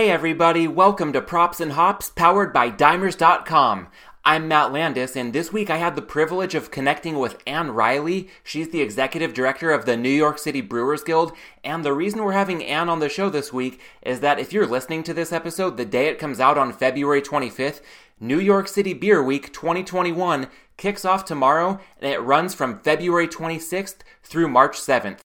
Hey everybody, welcome to Props and Hops powered by Dimers.com. I'm Matt Landis, and this week I had the privilege of connecting with Ann Riley. She's the executive director of the New York City Brewers Guild, and the reason we're having Ann on the show this week is that if you're listening to this episode the day it comes out on February 25th, New York City Beer Week 2021 kicks off tomorrow and it runs from February 26th through March 7th.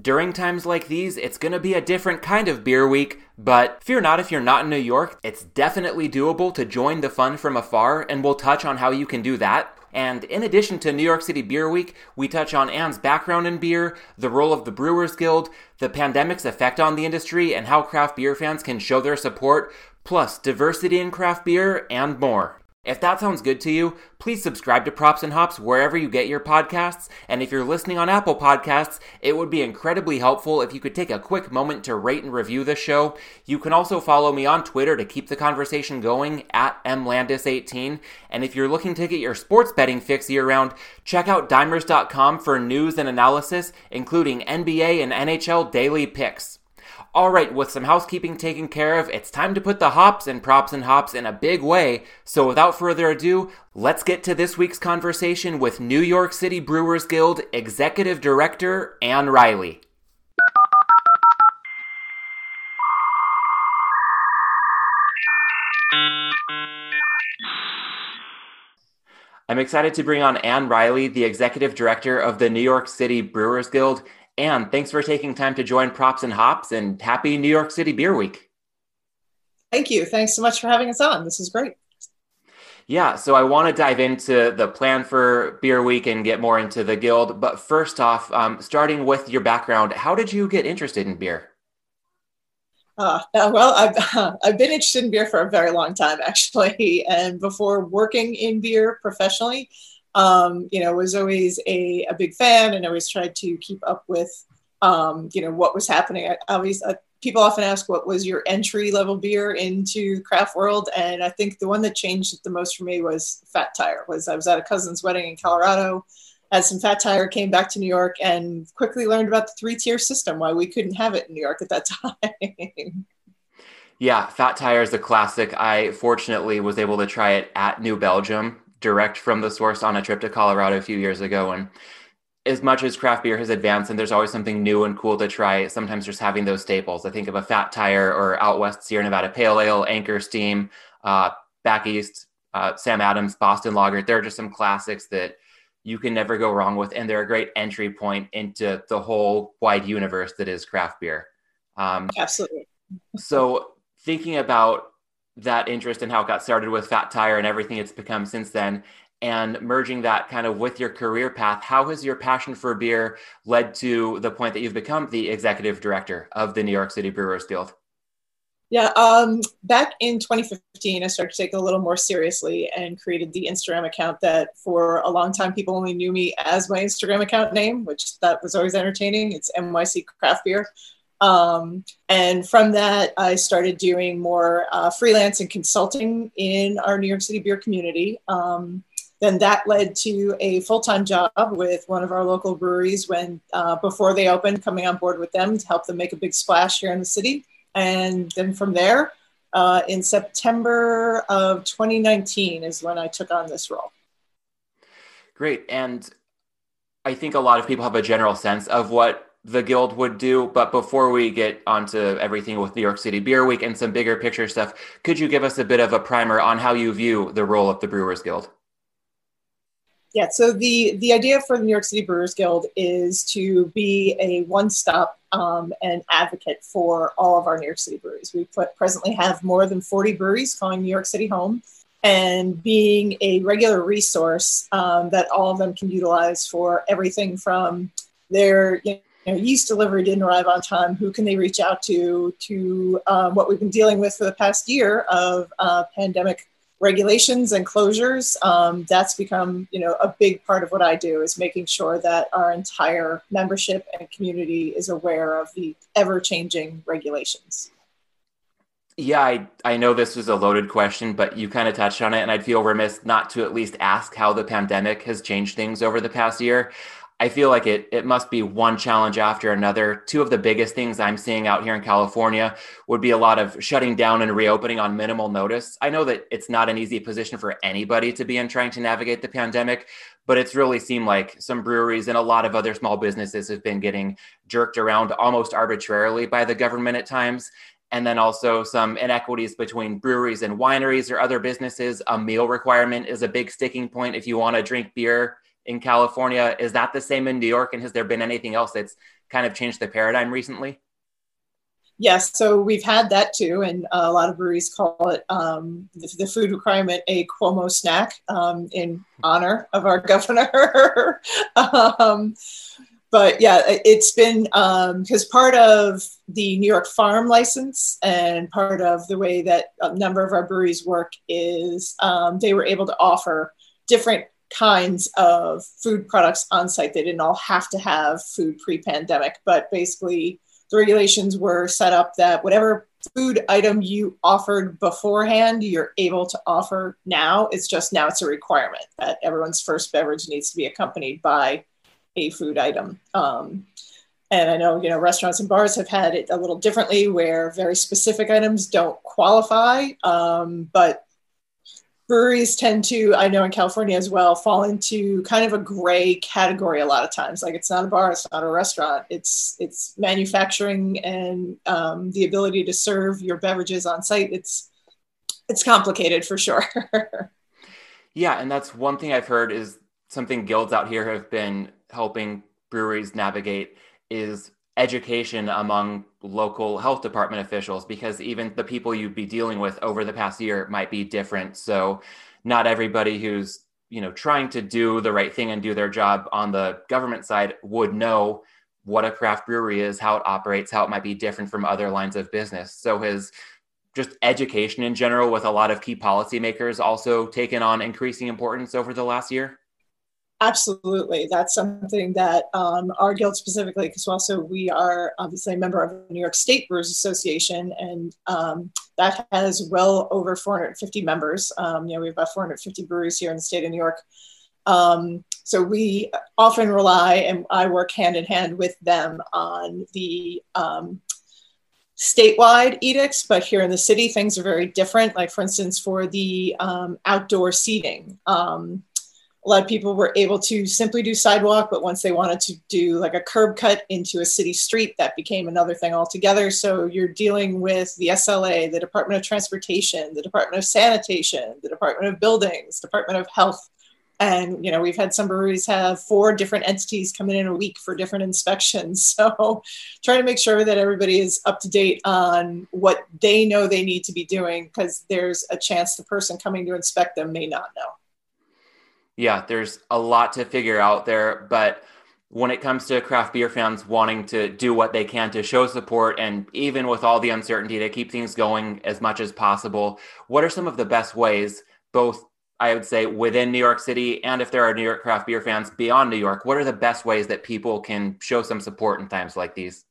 During times like these, it's going to be a different kind of beer week, but fear not if you're not in New York. It's definitely doable to join the fun from afar, and we'll touch on how you can do that. And in addition to New York City Beer Week, we touch on Ann's background in beer, the role of the Brewers Guild, the pandemic's effect on the industry, and how craft beer fans can show their support, plus diversity in craft beer, and more. If that sounds good to you, please subscribe to Props and Hops wherever you get your podcasts. And if you're listening on Apple Podcasts, it would be incredibly helpful if you could take a quick moment to rate and review the show. You can also follow me on Twitter to keep the conversation going at mlandis18. And if you're looking to get your sports betting fix year round, check out dimers.com for news and analysis, including NBA and NHL daily picks. All right, with some housekeeping taken care of, it's time to put the hops and props and hops in a big way. So without further ado, let's get to this week's conversation with New York City Brewers Guild Executive Director Ann Riley. I'm excited to bring on Ann Riley, the Executive Director of the New York City Brewers Guild. Ann, thanks for taking time to join Props and Hops and happy New York City Beer Week. Thank you. Thanks so much for having us on. This is great. Yeah, so I want to dive into the plan for Beer Week and get more into the guild. But first off, um, starting with your background, how did you get interested in beer? Uh, well, I've, uh, I've been interested in beer for a very long time, actually. And before working in beer professionally, um, you know, was always a, a big fan and always tried to keep up with, um, you know, what was happening. I, always, uh, people often ask what was your entry level beer into craft world. And I think the one that changed the most for me was Fat Tire was I was at a cousin's wedding in Colorado, had some Fat Tire, came back to New York and quickly learned about the three tier system, why we couldn't have it in New York at that time. Yeah, Fat Tire is a classic. I fortunately was able to try it at New Belgium direct from the source on a trip to Colorado a few years ago. And as much as craft beer has advanced and there's always something new and cool to try, sometimes just having those staples. I think of a Fat Tire or Out West Sierra Nevada Pale Ale, Anchor Steam, uh, back east, uh, Sam Adams, Boston Lager. There are just some classics that you can never go wrong with, and they're a great entry point into the whole wide universe that is craft beer. Um, Absolutely. so thinking about that interest and how it got started with Fat Tire and everything it's become since then, and merging that kind of with your career path, how has your passion for beer led to the point that you've become the executive director of the New York City Brewers Guild? Yeah, um, back in 2015, I started to take it a little more seriously and created the Instagram account that for a long time people only knew me as my Instagram account name, which that was always entertaining. It's NYC Craft Beer. Um, and from that, I started doing more uh, freelance and consulting in our New York City beer community. Um, then that led to a full-time job with one of our local breweries when uh, before they opened, coming on board with them to help them make a big splash here in the city. And then from there, uh, in September of 2019 is when I took on this role. Great. And I think a lot of people have a general sense of what the guild would do. But before we get onto everything with New York City Beer Week and some bigger picture stuff, could you give us a bit of a primer on how you view the role of the Brewers Guild? Yeah, so the the idea for the New York City Brewers Guild is to be a one stop um, and advocate for all of our New York City breweries. We put, presently have more than 40 breweries calling New York City home and being a regular resource um, that all of them can utilize for everything from their you know, yeast delivery didn't arrive on time. Who can they reach out to? To um, what we've been dealing with for the past year of uh, pandemic regulations and closures. Um, that's become, you know, a big part of what I do is making sure that our entire membership and community is aware of the ever-changing regulations. Yeah, I, I know this was a loaded question, but you kind of touched on it, and I'd feel remiss not to at least ask how the pandemic has changed things over the past year. I feel like it it must be one challenge after another. Two of the biggest things I'm seeing out here in California would be a lot of shutting down and reopening on minimal notice. I know that it's not an easy position for anybody to be in trying to navigate the pandemic, but it's really seemed like some breweries and a lot of other small businesses have been getting jerked around almost arbitrarily by the government at times. And then also some inequities between breweries and wineries or other businesses. A meal requirement is a big sticking point if you want to drink beer in California. Is that the same in New York? And has there been anything else that's kind of changed the paradigm recently? Yes, so we've had that too, and a lot of breweries call it um, the, the, food requirement a Cuomo snack um, in honor of our governor. um, but yeah, it's been because um, part of the New York farm license and part of the way that a number of our breweries work is um, they were able to offer different kinds of food products on site. They didn't all have to have food pre pandemic, but basically, the regulations were set up that whatever food item you offered beforehand, you're able to offer now. It's just now it's a requirement that everyone's first beverage needs to be accompanied by a food item. Um, and I know, you know, restaurants and bars have had it a little differently where very specific items don't qualify. Um, but breweries tend to, I know in California as well, fall into kind of a gray category a lot of times. Like it's not a bar, it's not a restaurant. It's it's manufacturing and um, the ability to serve your beverages on site. It's it's complicated for sure. yeah, and that's one thing I've heard is something guilds out here have been helping breweries navigate is education among local health department officials because even the people you'd be dealing with over the past year might be different. So not everybody who's you know trying to do the right thing and do their job on the government side would know what a craft brewery is how it operates how it might be different from other lines of business. So his just education in general with a lot of key policymakers also taken on increasing importance over the last year Absolutely. That's something that um, our guild specifically, because also we are obviously a member of the New York State Brewers Association, and um, that has well over 450 members. Um, you know, we have about 450 breweries here in the state of New York. Um, so we often rely, and I work hand in hand with them on the um, statewide edicts, but here in the city, things are very different. Like, for instance, for the um, outdoor seating. A lot of people were able to simply do sidewalk, but once they wanted to do like a curb cut into a city street, that became another thing altogether. So you're dealing with the SLA, the Department of Transportation, the Department of Sanitation, the Department of Buildings, Department of Health. And you know, we've had some breweries have four different entities coming in a week for different inspections. So trying to make sure that everybody is up to date on what they know they need to be doing because there's a chance the person coming to inspect them may not know yeah, there's a lot to figure out there. But when it comes to craft beer fans wanting to do what they can to show support and even with all the uncertainty to keep things going as much as possible, what are some of the best ways, both I would say within New York City and if there are New York craft beer fans beyond New York, what are the best ways that people can show some support in times like these?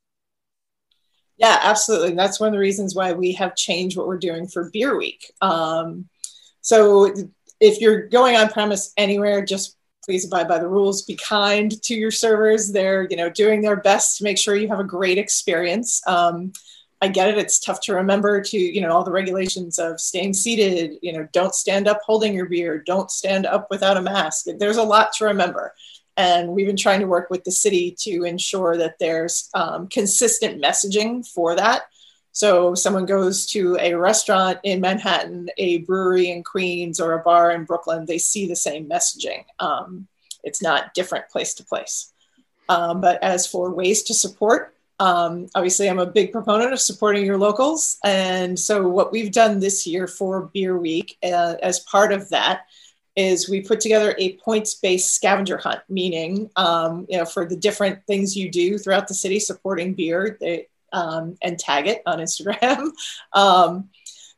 Yeah, absolutely. That's one of the reasons why we have changed what we're doing for Beer Week. Um, so if you're going on premise anywhere, just please abide by the rules. Be kind to your servers. They're you know doing their best to make sure you have a great experience. Um, I get it. It's tough to remember to, you know, all the regulations of staying seated, you know, don't stand up holding your beer, don't stand up without a mask. There's a lot to remember. And we've been trying to work with the city to ensure that there's um, consistent messaging for that. So someone goes to a restaurant in Manhattan, a brewery in Queens, or a bar in Brooklyn, they see the same messaging. Um, it's not different place to place. Um, but as for ways to support, um, obviously, I'm a big proponent of supporting your locals. And so, what we've done this year for Beer Week, uh, as part of that, is we put together a points-based scavenger hunt, meaning, um, you know, for the different things you do throughout the city supporting beer, um, and tag it on Instagram, um,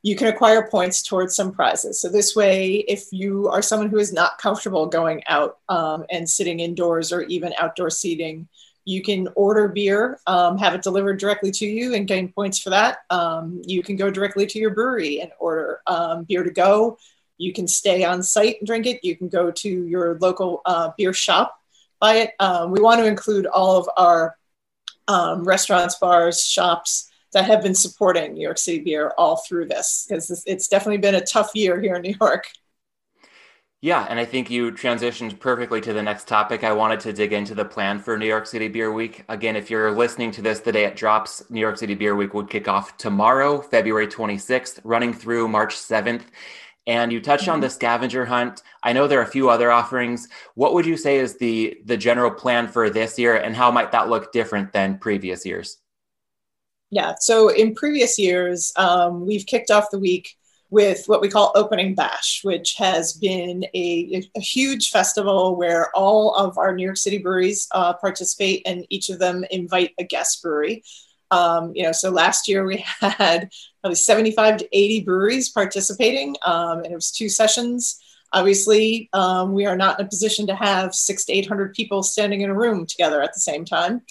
you can acquire points towards some prizes. So this way, if you are someone who is not comfortable going out um, and sitting indoors or even outdoor seating, you can order beer, um, have it delivered directly to you, and gain points for that. Um, you can go directly to your brewery and order um, beer to go. You can stay on site and drink it. You can go to your local uh, beer shop buy it. Um, we want to include all of our um, restaurants, bars, shops that have been supporting New York City beer all through this because it's definitely been a tough year here in New York. Yeah, and I think you transitioned perfectly to the next topic. I wanted to dig into the plan for New York City Beer Week. Again, if you're listening to this the day it drops, New York City Beer Week would kick off tomorrow, February 26th, running through March 7th. And you touched on the mm-hmm. scavenger hunt. I know there are a few other offerings. What would you say is the the general plan for this year, and how might that look different than previous years? Yeah, so in previous years, um, we've kicked off the week with what we call Opening Bash, which has been a, a huge festival where all of our New York City breweries uh, participate and each of them invite a guest brewery. Um, you know, so last year we had probably 75 to 80 breweries participating, um, and it was two sessions. Obviously, um, we are not in a position to have six to 800 people standing in a room together at the same time.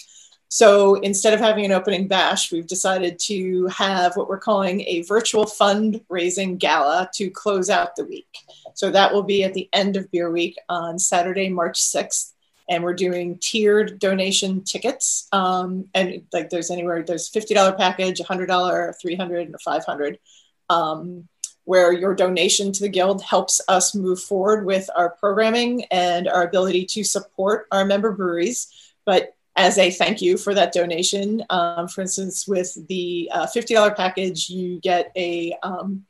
So instead of having an opening bash, we've decided to have what we're calling a virtual fundraising gala to close out the week. So that will be at the end of Beer Week on Saturday, March 6th. And we're doing tiered donation tickets. Um, and like there's anywhere, there's $50 package, $100, 300 and a 500 um, where your donation to the guild helps us move forward with our programming and our ability to support our member breweries. But as a thank you for that donation. Um, for instance, with the uh, $50 package, you get a, um,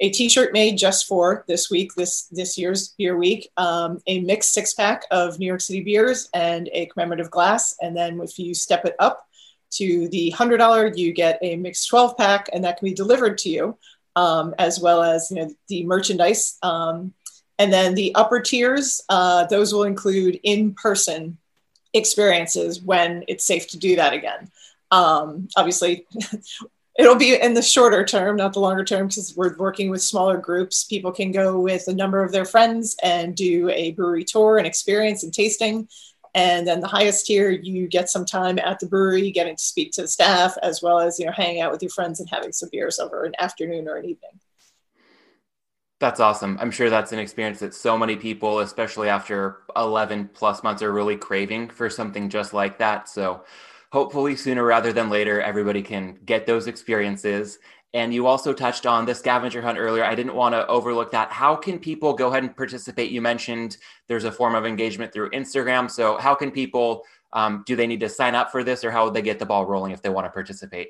a t-shirt made just for this week, this, this year's beer week, um, a mixed six pack of New York City beers and a commemorative glass. And then if you step it up to the $100, you get a mixed 12 pack and that can be delivered to you um, as well as, you know, the merchandise. Um, and then the upper tiers, uh, those will include in-person experiences when it's safe to do that again. Um, obviously, it'll be in the shorter term, not the longer term, because we're working with smaller groups. People can go with a number of their friends and do a brewery tour and experience and tasting. And then the highest tier, you get some time at the brewery, getting to speak to the staff, as well as you know hanging out with your friends and having some beers over an afternoon or an evening. That's awesome. I'm sure that's an experience that so many people, especially after 11 plus months, are really craving for something just like that. So, hopefully, sooner rather than later, everybody can get those experiences. And you also touched on the scavenger hunt earlier. I didn't want to overlook that. How can people go ahead and participate? You mentioned there's a form of engagement through Instagram. So, how can people um, do they need to sign up for this or how would they get the ball rolling if they want to participate?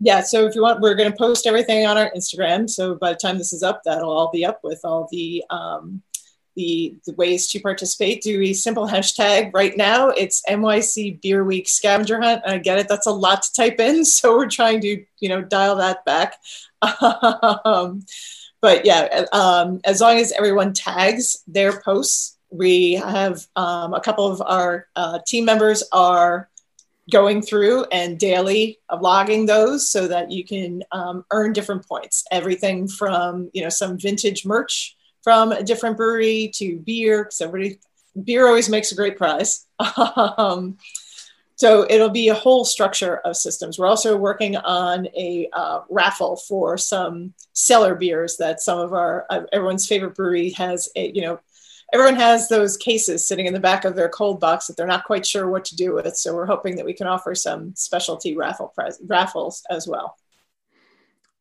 yeah, so if you want, we're going to post everything on our Instagram. So by the time this is up, that'll all be up with all the um, the, the ways to participate. Do a simple hashtag right now. It's NYC Beer Week Scavenger Hunt. I get it. That's a lot to type in, so we're trying to you know dial that back. um, but yeah, um, as long as everyone tags their posts, we have um, a couple of our uh, team members are going through and daily logging those so that you can um, earn different points. Everything from you know some vintage merch from a different brewery to beer, because everybody beer always makes a great prize. um, so it'll be a whole structure of systems. We're also working on a uh, raffle for some cellar beers that some of our uh, everyone's favorite brewery has. A, you know, everyone has those cases sitting in the back of their cold box that they're not quite sure what to do with. So we're hoping that we can offer some specialty raffle raffles as well.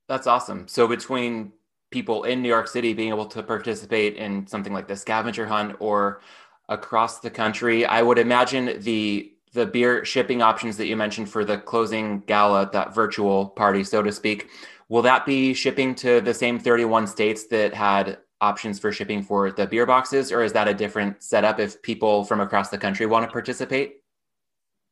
That's awesome. So between people in New York City being able to participate in something like the scavenger hunt or across the country, I would imagine the the beer shipping options that you mentioned for the closing gala, that virtual party, so to speak, will that be shipping to the same 31 states that had options for shipping for the beer boxes, or is that a different setup if people from across the country want to participate?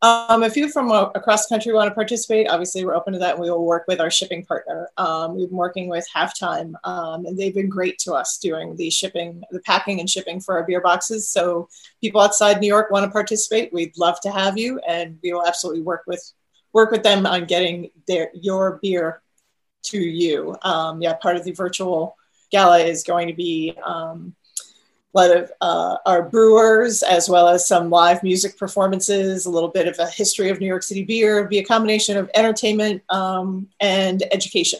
Um, if you from across the country want to participate, obviously we're open to that. And we will work with our shipping partner. Um, we've been working with Halftime, um, and they've been great to us doing the shipping, the packing and shipping for our beer boxes. So people outside New York want to participate, we'd love to have you, and we will absolutely work with work with them on getting their your beer to you. Um, yeah, part of the virtual gala is going to be um, a lot of uh, our brewers, as well as some live music performances, a little bit of a history of New York City beer, It'll be a combination of entertainment um, and education.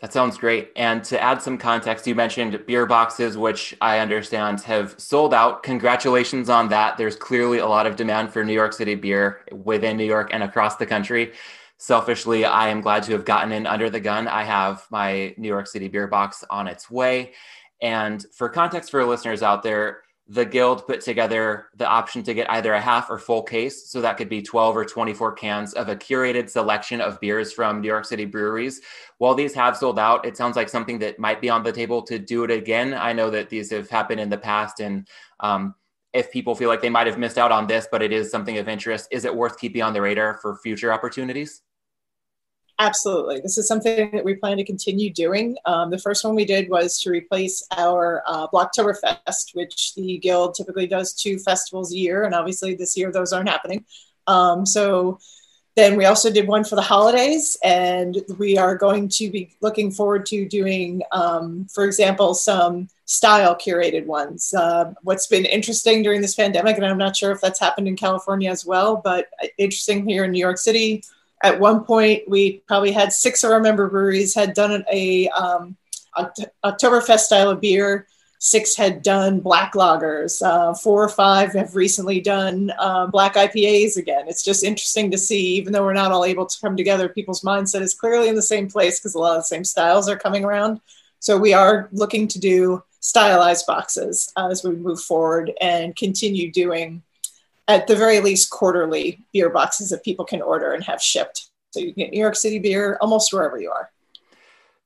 That sounds great. And to add some context, you mentioned beer boxes, which I understand have sold out. Congratulations on that. There's clearly a lot of demand for New York City beer within New York and across the country. Selfishly, I am glad to have gotten in under the gun. I have my New York City beer box on its way. And for context for listeners out there, the guild put together the option to get either a half or full case. So that could be 12 or 24 cans of a curated selection of beers from New York City breweries. While these have sold out, it sounds like something that might be on the table to do it again. I know that these have happened in the past. And um, if people feel like they might have missed out on this, but it is something of interest, is it worth keeping on the radar for future opportunities? Absolutely. This is something that we plan to continue doing. Um, the first one we did was to replace our uh, Blocktoberfest, which the Guild typically does two festivals a year. And obviously this year those aren't happening. Um, so then we also did one for the holidays. And we are going to be looking forward to doing, um, for example, some style curated ones. Uh, what's been interesting during this pandemic, and I'm not sure if that's happened in California as well, but interesting here in New York City at one point we probably had six of our member breweries had done a um, Oktoberfest style of beer. Six had done black lagers. Uh, four or five have recently done uh, black IPAs again. It's just interesting to see, even though we're not all able to come together, people's mindset is clearly in the same place because a lot of the same styles are coming around. So we are looking to do stylized boxes as we move forward and continue doing at the very least quarterly beer boxes that people can order and have shipped. So you get New York City beer almost wherever you are.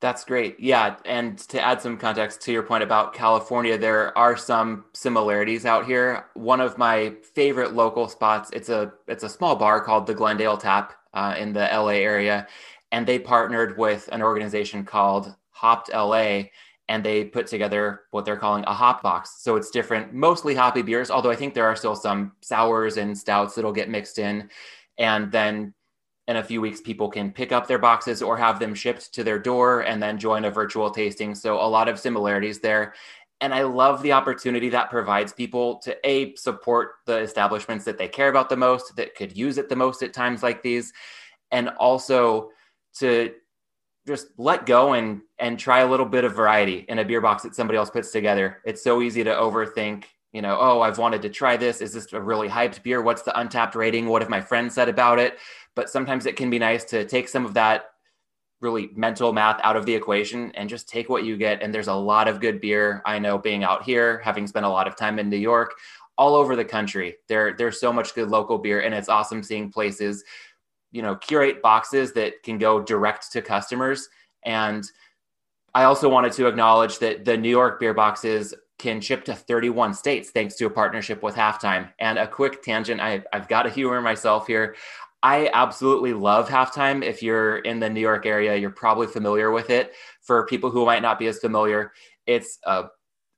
That's great. Yeah. And to add some context to your point about California, there are some similarities out here. One of my favorite local spots, it's a it's a small bar called the Glendale Tap uh, in the LA area. And they partnered with an organization called Hopped LA and they put together what they're calling a hop box. So it's different, mostly hoppy beers, although I think there are still some sours and stouts that'll get mixed in. And then in a few weeks, people can pick up their boxes or have them shipped to their door and then join a virtual tasting. So a lot of similarities there. And I love the opportunity that provides people to A, support the establishments that they care about the most, that could use it the most at times like these, and also to just let go and and try a little bit of variety in a beer box that somebody else puts together. It's so easy to overthink, you know, oh, I've wanted to try this. Is this a really hyped beer? What's the Untappd rating? What have my friends said about it? But sometimes it can be nice to take some of that really mental math out of the equation and just take what you get. And there's a lot of good beer. I know being out here, having spent a lot of time in New York, all over the country, there there's so much good local beer, and it's awesome seeing places you know curate boxes that can go direct to customers. And i also wanted to acknowledge that the new york beer boxes can ship to 31 states thanks to a partnership with halftime. And a quick tangent I, i've got to humor myself here. I absolutely love halftime. If you're in the new york area you're probably familiar with it. For people who might not be as familiar it's a,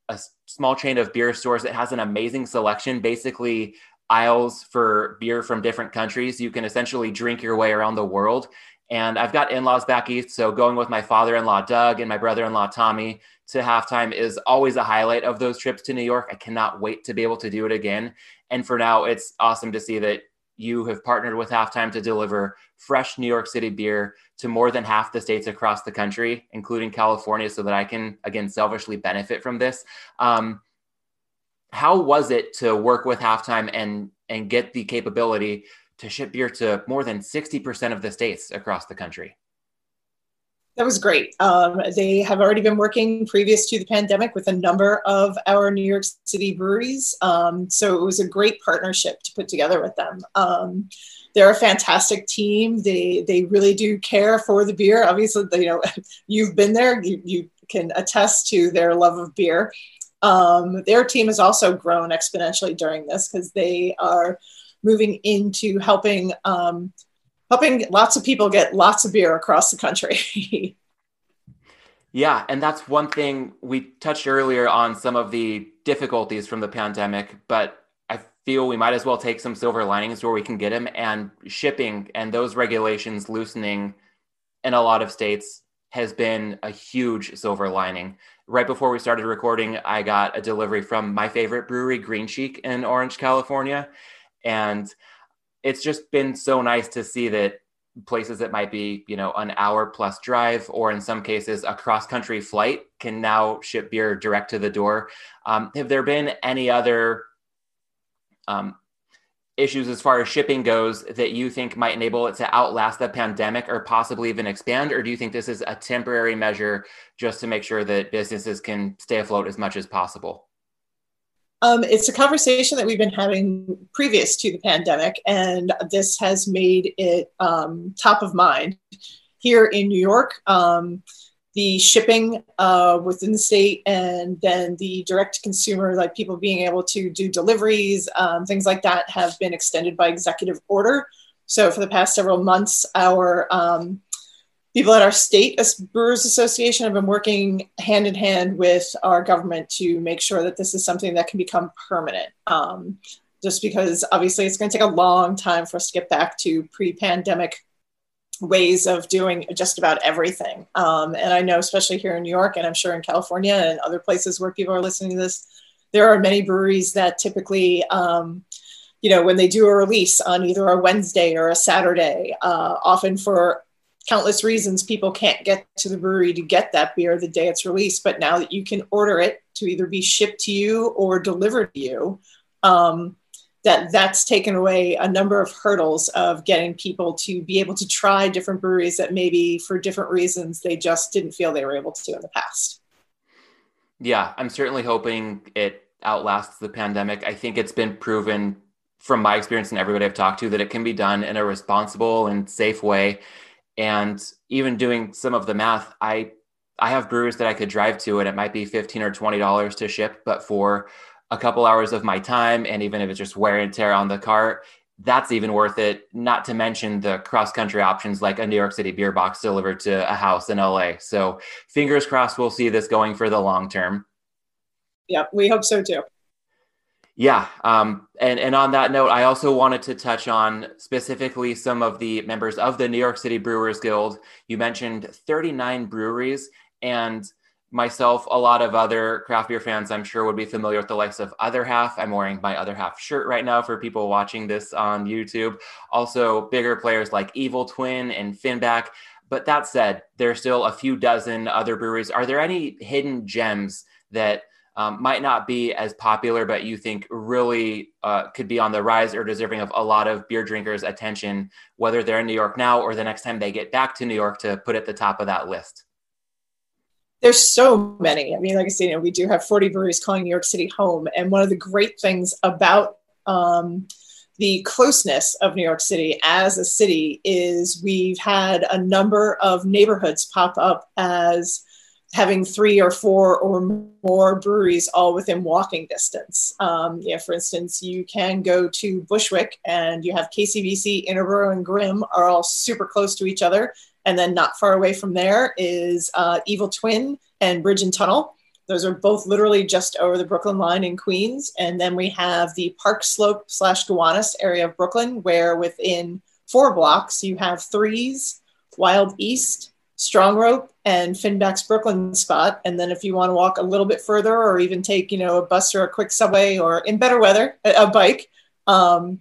a small chain of beer stores that has an amazing selection basically aisles for beer from different countries. You can essentially drink your way around the world. And I've got in laws back east. So going with my father in law, Doug, and my brother in law, Tommy, to halftime is always a highlight of those trips to New York. I cannot wait to be able to do it again. And for now, it's awesome to see that you have partnered with halftime to deliver fresh New York City beer to more than half the states across the country, including California, so that I can, again, selfishly benefit from this. Um, how was it to work with halftime and and get the capability to ship beer to more than 60% of the states across the country that was great. Um, they have already been working previous to the pandemic with a number of our New York City breweries. Um, so it was a great partnership to put together with them. Um, they're a fantastic team. They they really do care for the beer. Obviously, you know you've been there. You, you can attest to their love of beer. Um, their team has also grown exponentially during this because they are moving into helping um, helping lots of people get lots of beer across the country. yeah, and that's one thing we touched earlier on some of the difficulties from the pandemic, but I feel we might as well take some silver linings where we can get them and shipping and those regulations loosening in a lot of states has been a huge silver lining right before we started recording, I got a delivery from my favorite brewery, Green Cheek in Orange, California. And it's just been so nice to see that places that might be you know an hour plus drive or in some cases a cross country flight can now ship beer direct to the door um, have there been any other um, issues as far as shipping goes that you think might enable it to outlast the pandemic or possibly even expand or do you think this is a temporary measure just to make sure that businesses can stay afloat as much as possible um, it's a conversation that we've been having previous to the pandemic, and this has made it um, top of mind here in New York. Um, the shipping uh, within the state, and then the direct consumer, like people being able to do deliveries, um, things like that, have been extended by executive order. So, for the past several months, our um, people at our state brewers association have been working hand in hand with our government to make sure that this is something that can become permanent um, just because obviously it's going to take a long time for us to get back to pre-pandemic ways of doing just about everything. Um, and i know especially here in new york and i'm sure in california and other places where people are listening to this there are many breweries that typically um, you know when they do a release on either a wednesday or a saturday uh, often for countless reasons people can't get to the brewery to get that beer the day it's released. But now that you can order it to either be shipped to you or delivered to you um, that that's taken away a number of hurdles of getting people to be able to try different breweries that maybe for different reasons they just didn't feel they were able to in the past. Yeah i'm certainly hoping it outlasts the pandemic. I think it's been proven from my experience and everybody i've talked to that it can be done in a responsible and safe way. And even doing some of the math i i have breweries that i could drive to and it might be 15 or 20 dollars to ship but for a couple hours of my time and even if it's just wear and tear on the car that's even worth it not to mention the cross country options like a new york city beer box delivered to a house in la so fingers crossed we'll see this going for the long term yeah we hope so too yeah. Um, and, and on that note, I also wanted to touch on specifically some of the members of the New York City Brewers Guild. You mentioned 39 breweries, and myself, a lot of other craft beer fans, I'm sure, would be familiar with the likes of Other Half. I'm wearing my Other Half shirt right now for people watching this on YouTube. Also, bigger players like Evil Twin and Finback. But that said, there's still a few dozen other breweries. Are there any hidden gems that um, might not be as popular, but you think really uh, could be on the rise or deserving of a lot of beer drinkers' attention, whether they're in New York now or the next time they get back to New York to put at the top of that list? There's so many. I mean, like I said, you know, we do have 40 breweries calling New York City home. And one of the great things about um, the closeness of New York City as a city is we've had a number of neighborhoods pop up as having three or four or more breweries all within walking distance. Um, yeah, for instance, you can go to Bushwick and you have KCBC, Interborough, and Grimm are all super close to each other. And then not far away from there is uh, Evil Twin and Bridge and Tunnel. Those are both literally just over the Brooklyn line in Queens. And then we have the Park Slope slash Gowanus area of Brooklyn, where within four blocks you have Threes, Wild East, Strong Rope and Finback's Brooklyn spot. And then if you want to walk a little bit further or even take, you know, a bus or a quick subway or in better weather, a, a bike, um,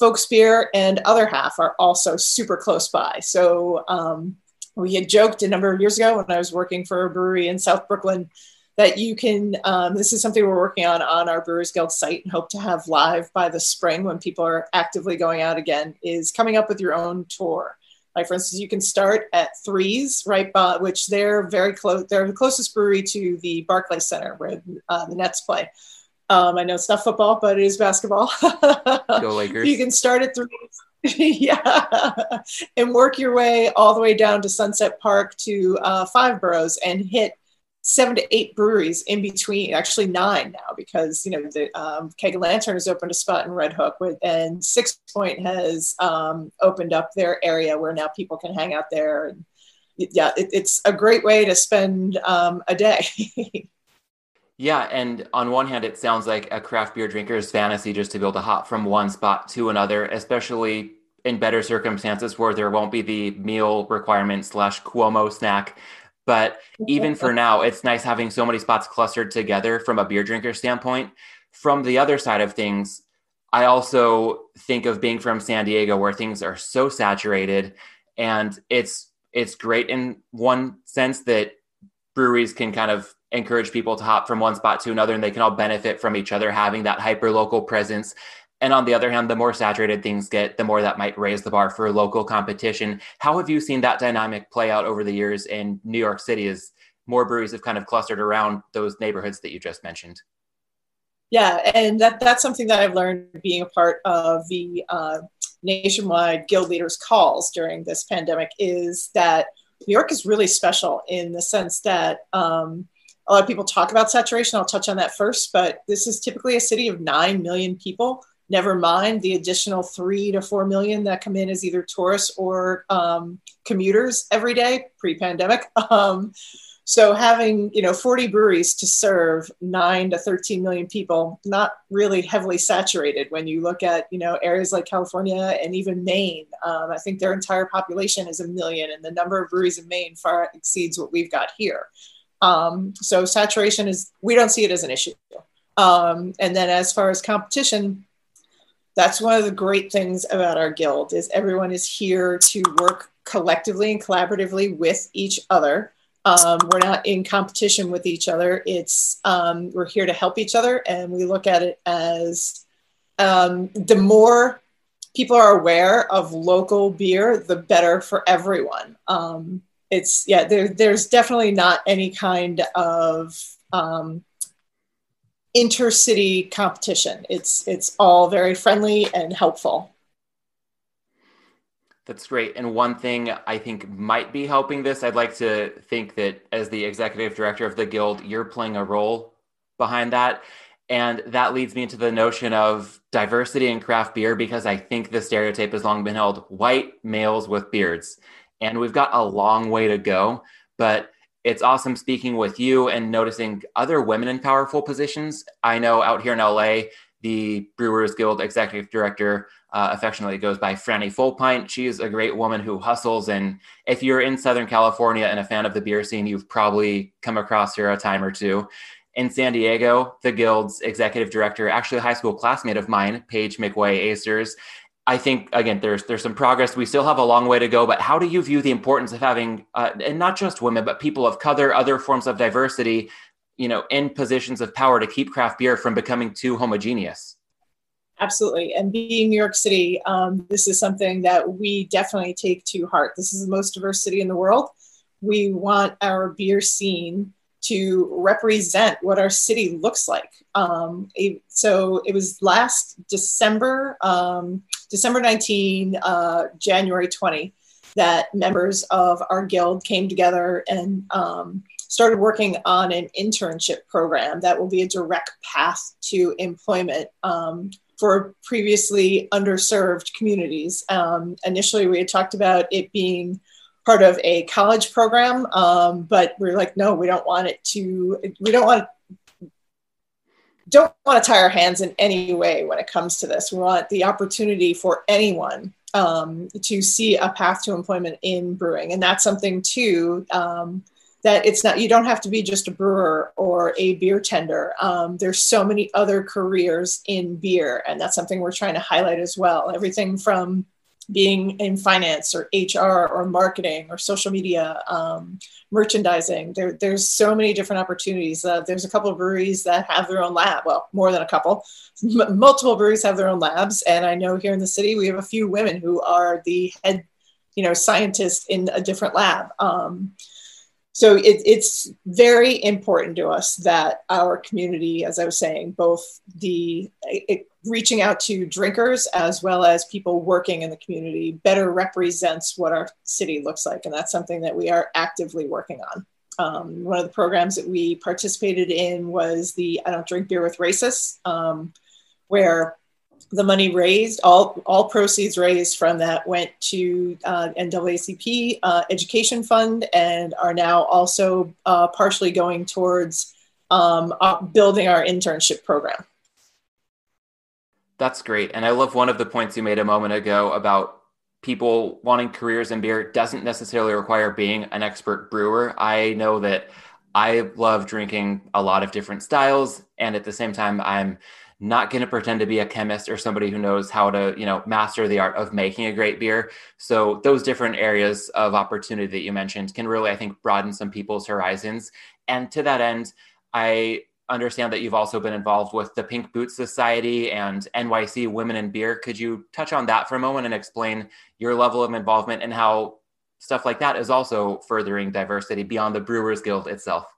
Folksbier and Other Half are also super close by. So um, we had joked a number of years ago when I was working for a brewery in South Brooklyn that you can, um, this is something we're working on on our Brewers Guild site and hope to have live by the spring when people are actively going out again, is coming up with your own tour. Like for instance, you can start at Threes, right, by, which they're very close. They're the closest brewery to the Barclays Center where uh, the Nets play. Um, I know it's not football, but it is basketball. Go Lakers! you can start at three. yeah, and work your way all the way down to Sunset Park to uh, Five Boroughs and hit seven to eight breweries in between, actually nine now, because you know the um, Keg Lantern has opened a spot in Red Hook, with, and Point has um, opened up their area where now people can hang out there. And yeah, it, it's a great way to spend um, a day. yeah, and on one hand, it sounds like a craft beer drinker's fantasy just to be able to hop from one spot to another, especially in better circumstances where there won't be the meal requirement slash Cuomo snack but even for now, it's nice having so many spots clustered together from a beer drinker standpoint. From the other side of things, I also think of being from San Diego where things are so saturated and it's it's great in one sense that breweries can kind of encourage people to hop from one spot to another and they can all benefit from each other having that hyper local presence. And on the other hand the more saturated things get the more that might raise the bar for local competition. How have you seen that dynamic play out over the years in new york city as more breweries have kind of clustered around those neighborhoods that you just mentioned? Yeah and that, that's something that i've learned being a part of the uh, nationwide guild leaders calls during this pandemic is that New York is really special in the sense that um, a lot of people talk about saturation. I'll touch on that first, but this is typically a city of 9 million people. Never mind the additional three to four million that come in as either tourists or um, commuters every day pre pandemic. Um, so having you know 40 breweries to serve 9 to 13 million people not really heavily saturated when you look at you know areas like california and even maine um, i think their entire population is a million and the number of breweries in maine far exceeds what we've got here um, so saturation is we don't see it as an issue um, and then as far as competition that's one of the great things about our guild is everyone is here to work collectively and collaboratively with each other um, we're not in competition with each other. It's um, we're here to help each other, and we look at it as um, the more people are aware of local beer, the better for everyone. Um, it's yeah, there, there's definitely not any kind of um, intercity competition. It's it's all very friendly and helpful. That's great. And one thing I think might be helping this, I'd like to think that as the executive director of the guild, you're playing a role behind that. And that leads me into the notion of diversity in craft beer because I think the stereotype has long been held white males with beards. And we've got a long way to go. But it's awesome speaking with you and noticing other women in powerful positions. I know out here in LA, the Brewers Guild executive director uh, affectionately goes by Franny Fullpint. She's a great woman who hustles. And if you're in Southern California and a fan of the beer scene, you've probably come across her a time or two. In San Diego, the Guild's executive director, actually a high school classmate of mine, Paige McWilliams Acers. I think again, there's there's some progress. We still have a long way to go, but how do you view the importance of having, uh, and not just women, but people of color, other forms of diversity you know, in positions of power to keep craft beer from becoming too homogeneous. Absolutely. And being New York City, um, this is something that we definitely take to heart. This is the most diverse city in the world. We want our beer scene to represent what our city looks like. Um, it, so it was last December, um, December 19, uh, January 20, that members of our guild came together and um, started working on an internship program that will be a direct path to employment um, for previously underserved communities. Um, initially, we had talked about it being part of a college program, um, but we're like, no, we don't want it to, we don't want don't want to tie our hands in any way when it comes to this. We want the opportunity for anyone um, to see a path to employment in brewing. And that's something too um, that it's not you don't have to be just a brewer or a beer tender um, there's so many other careers in beer and that's something we're trying to highlight as well everything from being in finance or hr or marketing or social media um, merchandising. There, there's so many different opportunities. Uh, there's a couple of breweries that have their own lab. Well more than a couple. M- multiple breweries have their own labs. And i know here in the city we have a few women who are the head you know scientist in a different lab. Um, so it, it's very important to us that our community, as I was saying, both the it, reaching out to drinkers as well as people working in the community better represents what our city looks like. And that's something that we are actively working on. Um, one of the programs that we participated in was the I Don't Drink Beer with Racists, um, where the money raised, all, all proceeds raised from that went to uh, NAACP uh, Education Fund and are now also uh, partially going towards um, uh, building our internship program. That's great. And I love one of the points you made a moment ago about people wanting careers in beer doesn't necessarily require being an expert brewer. I know that I love drinking a lot of different styles. And at the same time, I'm not going to pretend to be a chemist or somebody who knows how to, you know, master the art of making a great beer. So those different areas of opportunity that you mentioned can really, I think, broaden some people's horizons. And to that end, I understand that you've also been involved with the Pink Boots Society and NYC Women in Beer. Could you touch on that for a moment and explain your level of involvement and how stuff like that is also furthering diversity beyond the Brewers Guild itself?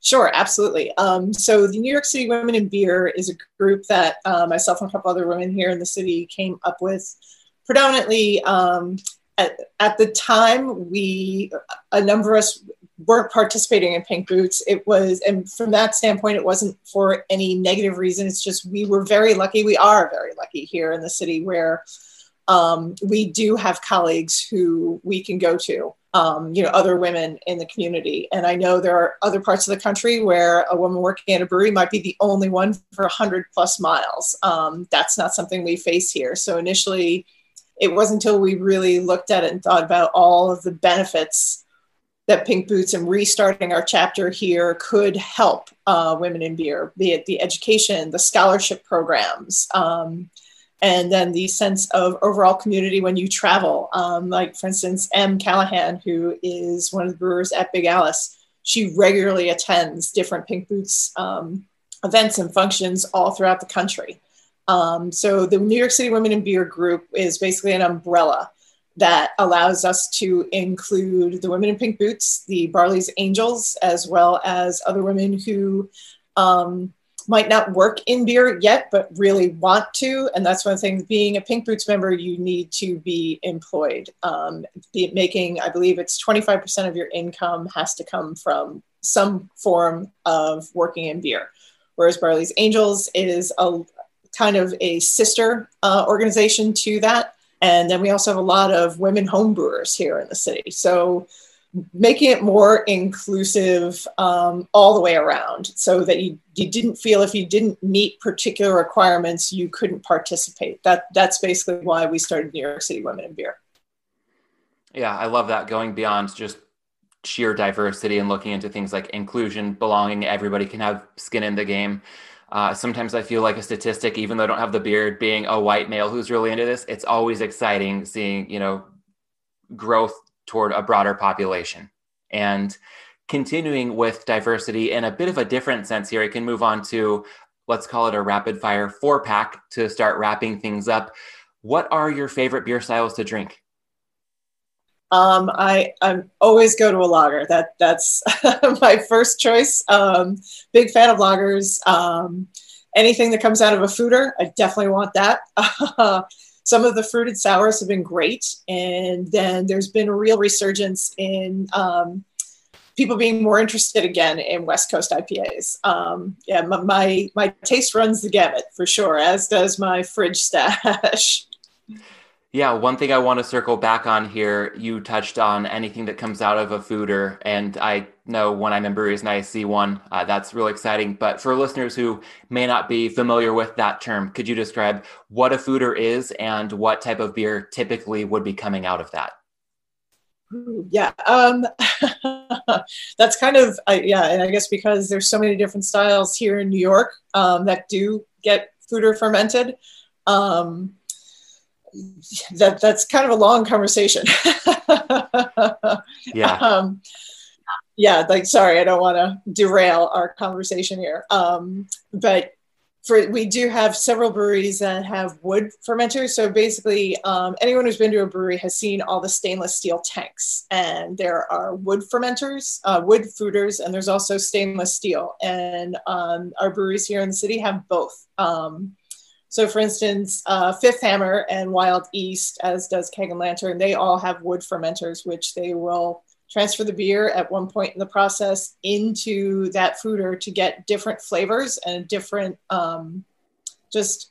Sure, absolutely. Um, so the New York City Women in Beer is a group that uh, myself and a couple other women here in the city came up with. Predominantly, um, at, at the time, we a number of us weren't participating in Pink Boots. It was, and from that standpoint, it wasn't for any negative reason. It's just we were very lucky. We are very lucky here in the city where um, we do have colleagues who we can go to. Um, you know, other women in the community. And I know there are other parts of the country where a woman working at a brewery might be the only one for 100 plus miles. Um, that's not something we face here. So initially, it wasn't until we really looked at it and thought about all of the benefits that Pink Boots and restarting our chapter here could help uh, women in beer, be it the education, the scholarship programs, um, and then the sense of overall community when you travel. Um, like, for instance, M. Callahan, who is one of the brewers at Big Alice, she regularly attends different Pink Boots um, events and functions all throughout the country. Um, so, the New York City Women in Beer group is basically an umbrella that allows us to include the women in pink boots, the Barley's Angels, as well as other women who um, might not work in beer yet, but really want to. And that's one thing. Being a Pink Boots member, you need to be employed. Um, be making, I believe it's 25% of your income has to come from some form of working in beer. Whereas Barley's Angels is a kind of a sister uh, organization to that. And then we also have a lot of women homebrewers here in the city. So making it more inclusive um, all the way around so that you, you didn't feel if you didn't meet particular requirements, you couldn't participate. That, that's basically why we started New York City Women in Beer. Yeah, I love that going beyond just sheer diversity and looking into things like inclusion, belonging, everybody can have skin in the game. Uh, sometimes I feel like a statistic, even though I don't have the beard, being a white male who's really into this, it's always exciting seeing, you know, growth toward a broader population. And continuing with diversity in a bit of a different sense here, I can move on to let's call it a rapid fire four pack to start wrapping things up. What are your favorite beer styles to drink? Um, I I always go to a lager. That that's my first choice. Um, big fan of lagers. Um, anything that comes out of a foeder, I definitely want that. some of the fruited sours have been great, and then there's been a real resurgence in um, people being more interested again in West Coast IPAs. Um, yeah, my, my my taste runs the gamut for sure, as does my fridge stash. Yeah, one thing I want to circle back on here, you touched on anything that comes out of a foeder. And I know when I'm in breweries and I see one, uh, that's really exciting. But for listeners who may not be familiar with that term, could you describe what a foeder is and what type of beer typically would be coming out of that? Yeah, um, that's kind of, uh, yeah. And I guess because there's so many different styles here in New York um, that do get foeder fermented. Um, that that's kind of a long conversation. yeah. Um, yeah, like sorry, I don't want to derail our conversation here. Um, but for we do have several breweries that have wood fermenters. So basically, um, anyone who's been to a brewery has seen all the stainless steel tanks, and there are wood fermenters, uh, wood foeders, and there's also stainless steel. And um, our breweries here in the city have both. Um, so, for instance, uh, Fifth Hammer and Wild East, as does Keg and Lantern, they all have wood fermenters, which they will transfer the beer at one point in the process into that foeder to get different flavors and different, um, just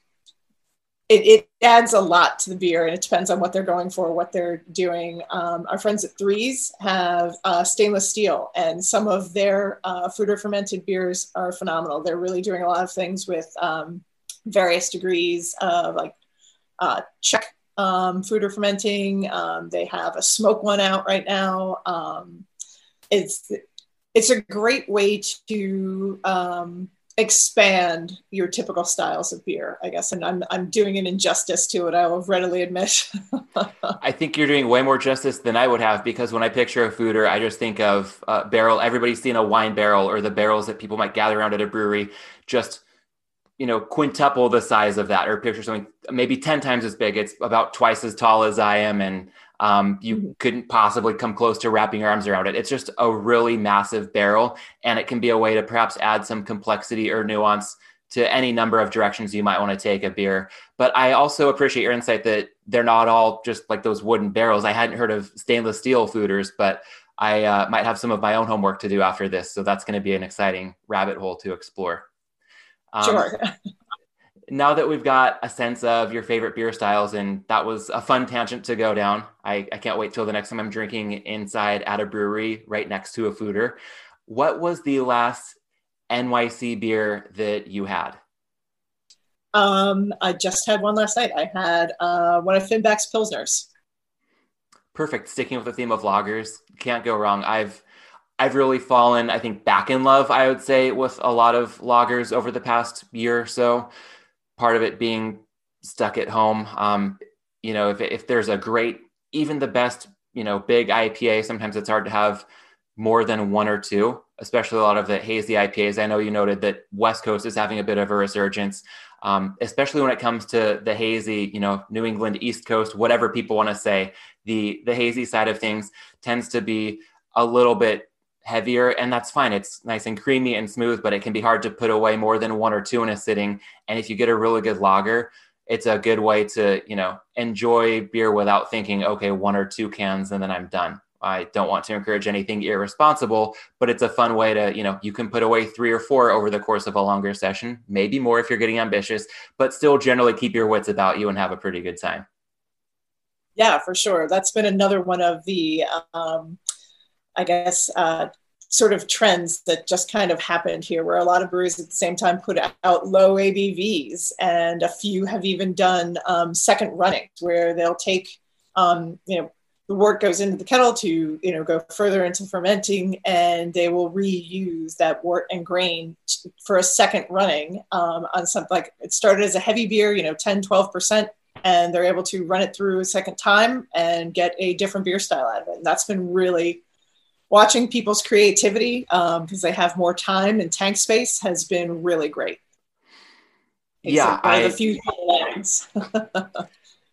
it, it, adds a lot to the beer and it depends on what they're going for, what they're doing. Um, our friends at Threes have uh, stainless steel, and some of their uh, foeder fermented beers are phenomenal. They're really doing a lot of things with um, various degrees of like uh, Czech um, foeder fermenting. Um, they have a smoke one out right now. Um, it's it's a great way to um, expand your typical styles of beer, I guess. And I'm, I'm doing an injustice to it, I will readily admit. I think you're doing way more justice than I would have because when I picture a foeder, I just think of a barrel. Everybody's seen a wine barrel or the barrels that people might gather around at a brewery, just you know, quintuple the size of that, or picture something maybe 10 times as big. It's about twice as tall as I am. And um, you mm-hmm. couldn't possibly come close to wrapping your arms around it. It's just a really massive barrel, and it can be a way to perhaps add some complexity or nuance to any number of directions you might want to take a beer. But I also appreciate your insight that they're not all just like those wooden barrels. I hadn't heard of stainless steel foeders, but I uh, might have some of my own homework to do after this. So that's going to be an exciting rabbit hole to explore. Um, sure. now that we've got a sense of your favorite beer styles, and that was a fun tangent to go down, I, I can't wait till the next time I'm drinking inside at a brewery right next to a foeder. What was the last NYC beer that you had? Um, I just had one last night. I had uh, one of Finback's Pilsners. Perfect. Sticking with the theme of lagers, can't go wrong. I've I've really fallen, I think, back in love. I would say with a lot of lagers over the past year or so part of it being stuck at home. Um, you know, if, if there's a great, even the best, you know, big IPA, sometimes it's hard to have more than one or two, especially a lot of the hazy IPAs. I know you noted that West Coast is having a bit of a resurgence, um, especially when it comes to the hazy, you know, New England, East Coast, whatever people want to say. The the hazy side of things tends to be a little bit heavier and that's fine. It's nice and creamy and smooth but it can be hard to put away more than one or two in a sitting. And if you get a really good lager it's a good way to you know enjoy beer without thinking okay one or two cans and then i'm done. I don't want to encourage anything irresponsible but it's a fun way to you know you can put away three or four over the course of a longer session maybe more if you're getting ambitious but still generally keep your wits about you and have a pretty good time. Yeah for sure. That's been another one of the um I guess, uh, sort of trends that just kind of happened here, where a lot of breweries at the same time put out low ABVs, and a few have even done um, second runnings, where they'll take, um, you know, the wort goes into the kettle to, you know, go further into fermenting, and they will reuse that wort and grain t- for a second running um, on something like it started as a heavy beer, you know, 10, 12 percent and they're able to run it through a second time and get a different beer style out of it. And that's been really watching people's creativity because um, they have more time and tank space has been really great. yeah, I, a few things.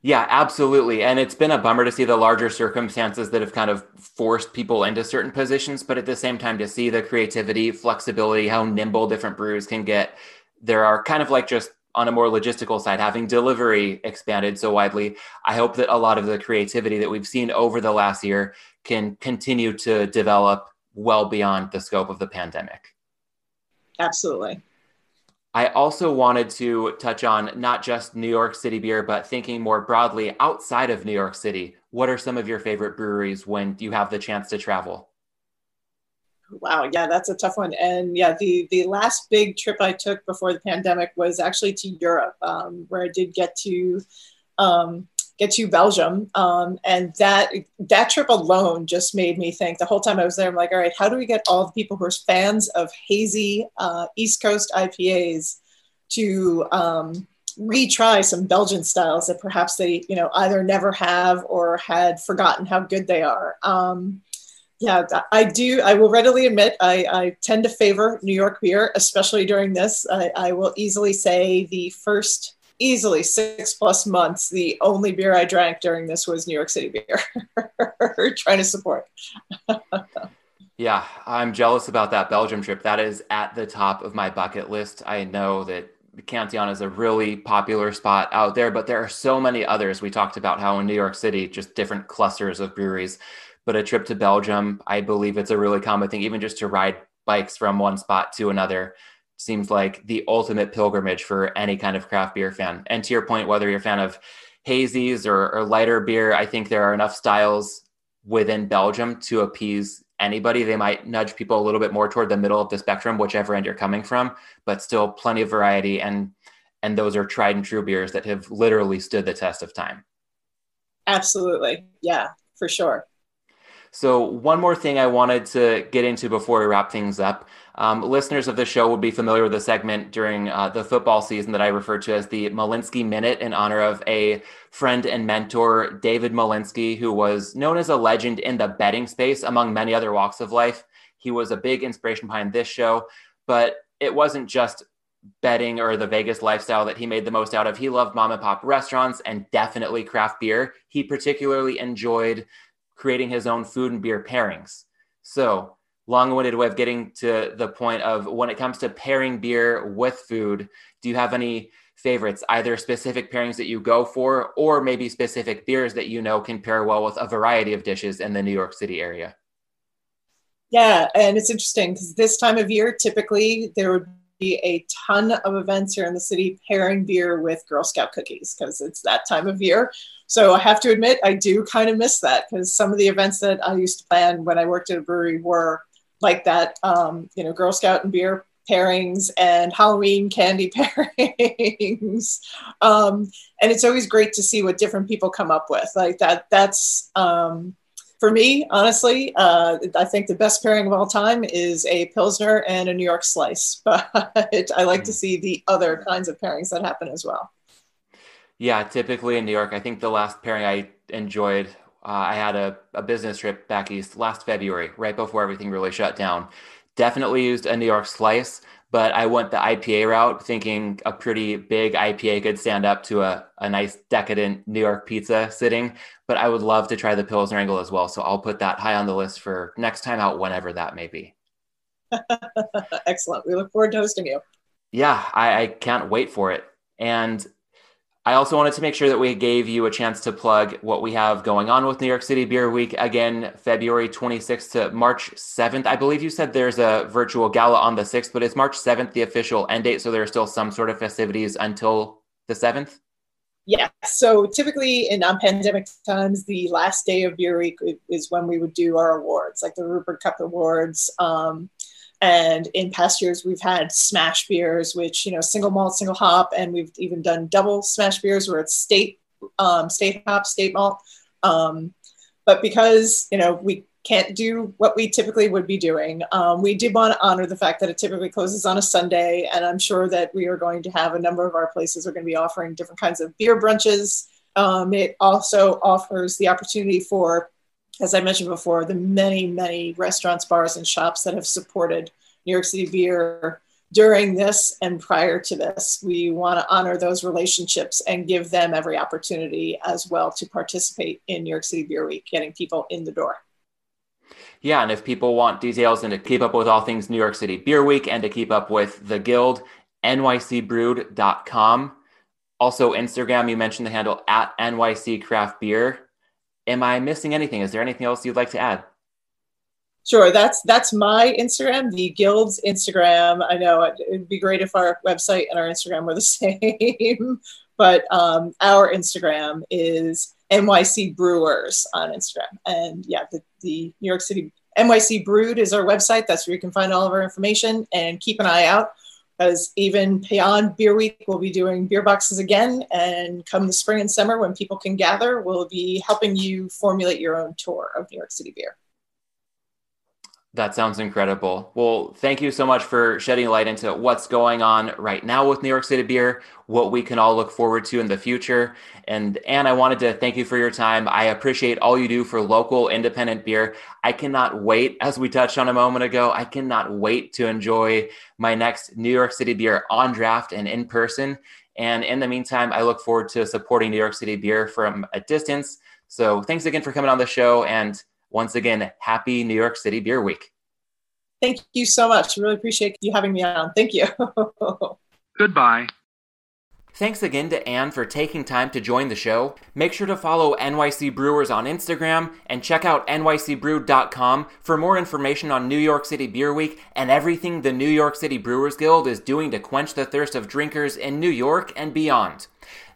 yeah, absolutely. And it's been a bummer to see the larger circumstances that have kind of forced people into certain positions, but at the same time, to see the creativity, flexibility, how nimble different brews can get. There are kind of like just on a more logistical side, having delivery expanded so widely, I hope that a lot of the creativity that we've seen over the last year can continue to develop well beyond the scope of the pandemic. Absolutely. I also wanted to touch on not just New York City beer, but thinking more broadly outside of New York City. What are some of your favorite breweries when you have the chance to travel? Wow, yeah, that's a tough one. And yeah, the the last big trip I took before the pandemic was actually to Europe, um, where I did get to um, to Belgium, um, and that that trip alone just made me think. The whole time I was there, I'm like, all right, how do we get all the people who are fans of hazy uh, East Coast IPAs to um, retry some Belgian styles that perhaps they, you know, either never have or had forgotten how good they are. Um, yeah, I do. I will readily admit I, I, tend to favor New York beer, especially during this. I, I, will easily say the first, easily six plus months, the only beer I drank during this was New York City beer. Trying to support. yeah, I'm jealous about that Belgium trip. That is at the top of my bucket list. I know that Cantillon is a really popular spot out there, but there are so many others. We talked about how in New York City, just different clusters of breweries but a trip to Belgium, I believe it's a really common thing, even just to ride bikes from one spot to another seems like the ultimate pilgrimage for any kind of craft beer fan. And to your point, whether you're a fan of hazies or, or lighter beer, I think there are enough styles within Belgium to appease anybody. They might nudge people a little bit more toward the middle of the spectrum, whichever end you're coming from, but still plenty of variety. And and those are tried and true beers that have literally stood the test of time. Absolutely. Yeah, for sure. So, one more thing I wanted to get into before we wrap things up. Um, listeners of the show will be familiar with the segment during uh, the football season that I refer to as the Malinsky Minute in honor of a friend and mentor, David Malinsky, who was known as a legend in the betting space among many other walks of life. He was a big inspiration behind this show, but it wasn't just betting or the Vegas lifestyle that he made the most out of. He loved mom and pop restaurants and definitely craft beer. He particularly enjoyed creating his own food and beer pairings. So, long-winded way of getting to the point of when it comes to pairing beer with food, do you have any favorites, either specific pairings that you go for or maybe specific beers that you know can pair well with a variety of dishes in the New York City area? Yeah, and it's interesting because this time of year, typically there would be a ton of events here in the city pairing beer with Girl Scout cookies because it's that time of year. So I have to admit, I do kind of miss that because some of the events that I used to plan when I worked at a brewery were like that, um, you know, Girl Scout and beer pairings and Halloween candy pairings. um, and it's always great to see what different people come up with. Like that, that's, um, for me, honestly, uh, I think the best pairing of all time is a Pilsner and a New York slice. But I like to mm. see the other kinds of pairings that happen as well. Yeah, typically in New York, I think the last pairing I enjoyed, uh, I had a, a business trip back east last February, right before everything really shut down. Definitely used a New York slice, but I went the IPA route, thinking a pretty big IPA could stand up to a, a nice decadent New York pizza sitting. But I would love to try the Pilsner angle as well. So I'll put that high on the list for next time out, whenever that may be. Excellent. We look forward to hosting you. Yeah, I, I can't wait for it. And I also wanted to make sure that we gave you a chance to plug what we have going on with New York City Beer Week. Again, February 26th to March 7th. I believe you said there's a virtual gala on the 6th, but it's March 7th, the official end date. So there are still some sort of festivities until the 7th? Yeah. So typically in non pandemic times, the last day of Beer Week is when we would do our awards, like the Ruppert Cup Awards. Um, and in past years, we've had smash beers, which, you know, single malt, single hop, and we've even done double smash beers where it's state, um, state hop, state malt. Um, but because, you know, we can't do what we typically would be doing, um, we did want to honor the fact that it typically closes on a Sunday. And I'm sure that we are going to have a number of our places are going to be offering different kinds of beer brunches. Um, it also offers the opportunity for as I mentioned before, the many, many restaurants, bars, and shops that have supported New York City beer during this and prior to this. We want to honor those relationships and give them every opportunity as well to participate in New York City Beer Week, getting people in the door. Yeah, and if people want details and to keep up with all things New York City Beer Week and to keep up with the Guild, nycbrewed.com. Also, Instagram, you mentioned the handle at NYC Craft Beer. Am I missing anything? Is there anything else you'd like to add? Sure, that's that's my Instagram, the Guild's Instagram. I know it, would be great if our website and our Instagram were the same, but um, our Instagram is NYC Brewers on Instagram, and yeah, the, the New York City NYC Brewed is our website. That's where you can find all of our information. And keep an eye out because even beyond Beer Week, we'll be doing beer boxes again. And come the spring and summer, when people can gather, we'll be helping you formulate your own tour of New York City beer. That sounds incredible. Well, thank you so much for shedding light into what's going on right now with New York City beer, what we can all look forward to in the future. And Anne, I wanted to thank you for your time. I appreciate all you do for local independent beer. I cannot wait, as we touched on a moment ago, I cannot wait to enjoy my next New York City beer on draft and in person. And in the meantime, I look forward to supporting New York City beer from a distance. So thanks again for coming on the show. And once again, happy New York City Beer Week. Thank you so much. Really appreciate you having me on. Thank you. Goodbye. Thanks again to Anne for taking time to join the show. Make sure to follow NYC Brewers on Instagram and check out nycbrew.com for more information on New York City Beer Week and everything the New York City Brewers Guild is doing to quench the thirst of drinkers in New York and beyond.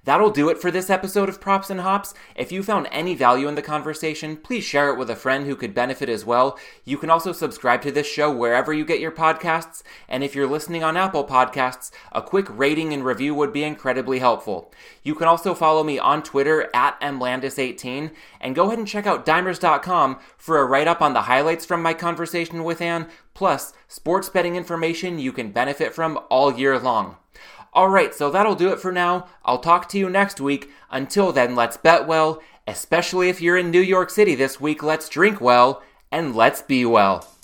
That'll do it for this episode of Props and Hops. If you found any value in the conversation, please share it with a friend who could benefit as well. You can also subscribe to this show wherever you get your podcasts, and if you're listening on Apple Podcasts, a quick rating and review would be incredibly helpful. You can also follow me on Twitter at mlandis18, and go ahead and check out dimers.com for a write up on the highlights from my conversation with Anne, plus sports betting information you can benefit from all year long. Alright, so that'll do it for now. I'll talk to you next week. Until then, let's bet well, especially if you're in New York City this week. Let's drink well, and let's be well.